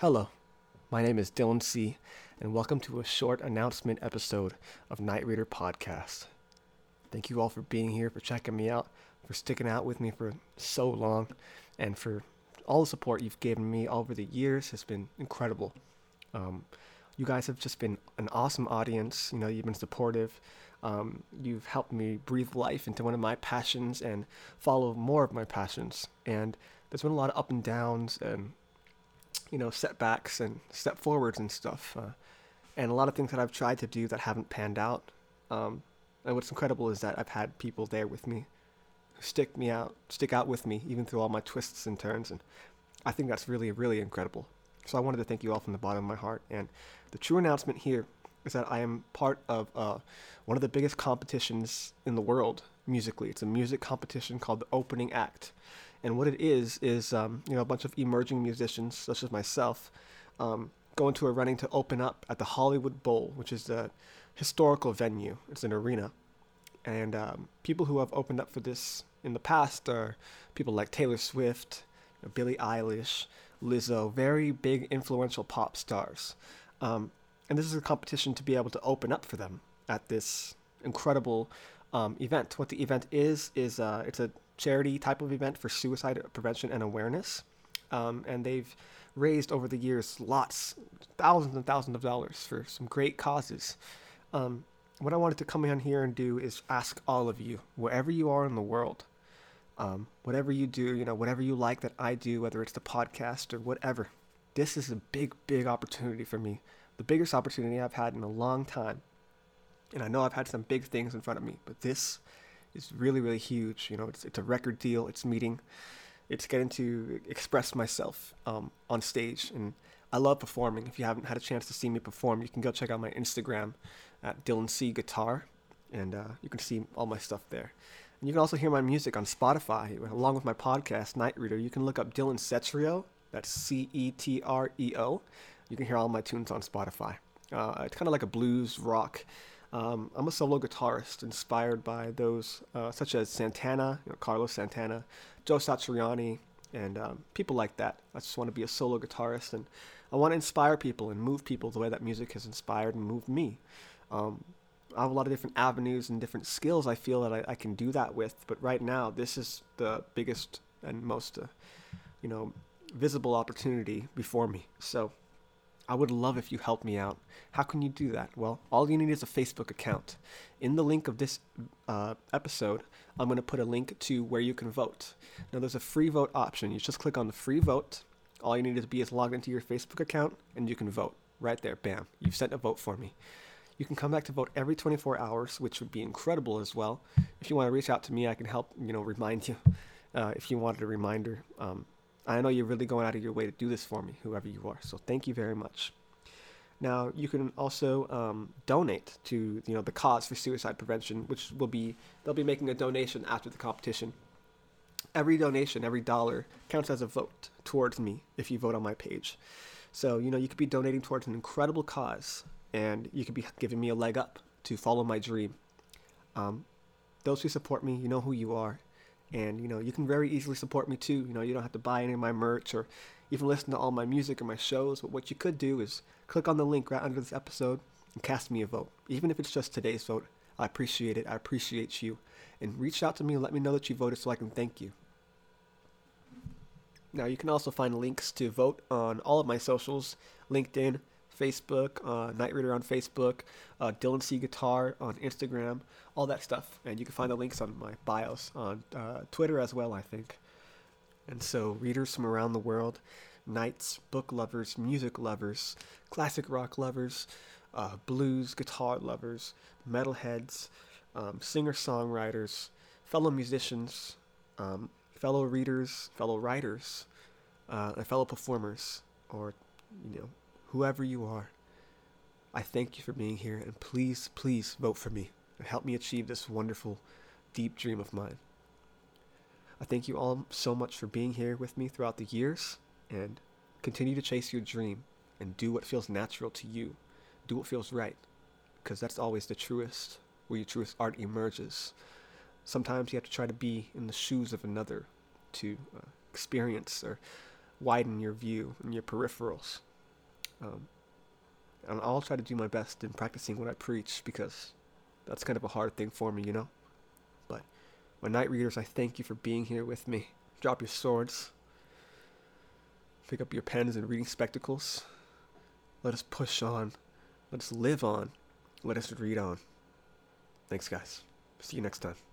Hello, my name is Dylan C., and welcome to a short announcement episode of Knight Reader Podcast. Thank you all for being here, for checking me out, for sticking out with me for so long, and for all the support you've given me over the years has been incredible. Um, you guys have just been an awesome audience. You know, you've been supportive. Um, you've helped me breathe life into one of my passions and follow more of my passions. And there's been a lot of up and downs and you know, setbacks and step forwards and stuff. Uh, and a lot of things that I've tried to do that haven't panned out. Um, and what's incredible is that I've had people there with me stick me out, stick out with me, even through all my twists and turns. And I think that's really, really incredible. So I wanted to thank you all from the bottom of my heart. And the true announcement here is that I am part of uh, one of the biggest competitions in the world musically. It's a music competition called the Opening Act. And what it is is um, you know a bunch of emerging musicians such as myself um, go into a running to open up at the Hollywood Bowl, which is a historical venue. It's an arena, and um, people who have opened up for this in the past are people like Taylor Swift, you know, Billie Eilish, Lizzo, very big influential pop stars. Um, and this is a competition to be able to open up for them at this incredible um, event. What the event is is uh, it's a charity type of event for suicide prevention and awareness. Um, and they've raised over the years lots, thousands and thousands of dollars for some great causes. Um, what I wanted to come in here and do is ask all of you, wherever you are in the world, um, whatever you do, you know, whatever you like that I do, whether it's the podcast or whatever, this is a big, big opportunity for me. The biggest opportunity I've had in a long time. And I know I've had some big things in front of me, but this is really really huge. You know, it's it's a record deal. It's meeting. It's getting to express myself um, on stage, and I love performing. If you haven't had a chance to see me perform, you can go check out my Instagram at Dylan C Guitar, and uh, you can see all my stuff there. And you can also hear my music on Spotify along with my podcast Knight Reader. You can look up Dylan Cetreo. That's C E T R E O. You can hear all my tunes on Spotify. Uh, it's kind of like a blues rock um, I'm a solo guitarist inspired by those uh, such as Santana, you know, Carlos Santana, Joe Satriani, and um, people like that. I just want to be a solo guitarist and I want to inspire people and move people the way that music has inspired and moved me. Um, I have a lot of different avenues and different skills I feel that I, I, can do that with, but right now this is the biggest and most, uh, you know, visible opportunity before me. So I would love if you helped me out. How can you do that? Well, all you need is a Facebook account. In the link of this uh, episode, I'm going to put a link to where you can vote. Now, there's a free vote option. You just click on the free vote. All you need to be is logged into your Facebook account, and you can vote right there. Bam! You've sent a vote for me. You can come back to vote every 24 hours, which would be incredible as well. If you want to reach out to me, I can help. You know, remind you uh, if you wanted a reminder. Um, I know you're really going out of your way to do this for me, whoever you are. So thank you very much. Now you can also um, donate to you know the cause for suicide prevention, which will be they'll be making a donation after the competition. Every donation, every dollar counts as a vote towards me if you vote on my page. So you know you could be donating towards an incredible cause, and you could be giving me a leg up to follow my dream. Um, those who support me, you know who you are, and you know you can very easily support me too. You know you don't have to buy any of my merch or even listen to all my music or my shows. But what you could do is click on the link right under this episode and cast me a vote. Even if it's just today's vote i appreciate it. I appreciate you. And reach out to me and let me know that you voted so i can thank you. Now you can also find links to vote on all of my socials linkedin Facebook, uh, Knight Reader on Facebook, uh, Dylan C Guitar on Instagram, all that stuff. And you can find the links on my bios on uh, Twitter as well, I think. And so, readers from around the world, knights, book lovers, music lovers, classic rock lovers, uh, blues, guitar lovers, metalheads, um, singer songwriters, fellow musicians, um, fellow readers, fellow writers, uh, and fellow performers, or you know, whoever you are, I thank you for being here, and please, please vote for me and help me achieve this wonderful, deep dream of mine. I thank you all so much for being here with me throughout the years, and continue to chase your dream and do what feels natural to you. Do what feels right, because that's always the truest, where your truest art emerges. Sometimes you have to try to be in the shoes of another to uh, experience or widen your view and your peripherals. Um, and I'll try to do my best in practicing what I preach because that's kind of a hard thing for me, you know? But my Knight readers, I thank you for being here with me. Drop your swords, pick up your pens and reading spectacles. Let us push on. Let us live on. Let us read on. Thanks, guys. See you next time.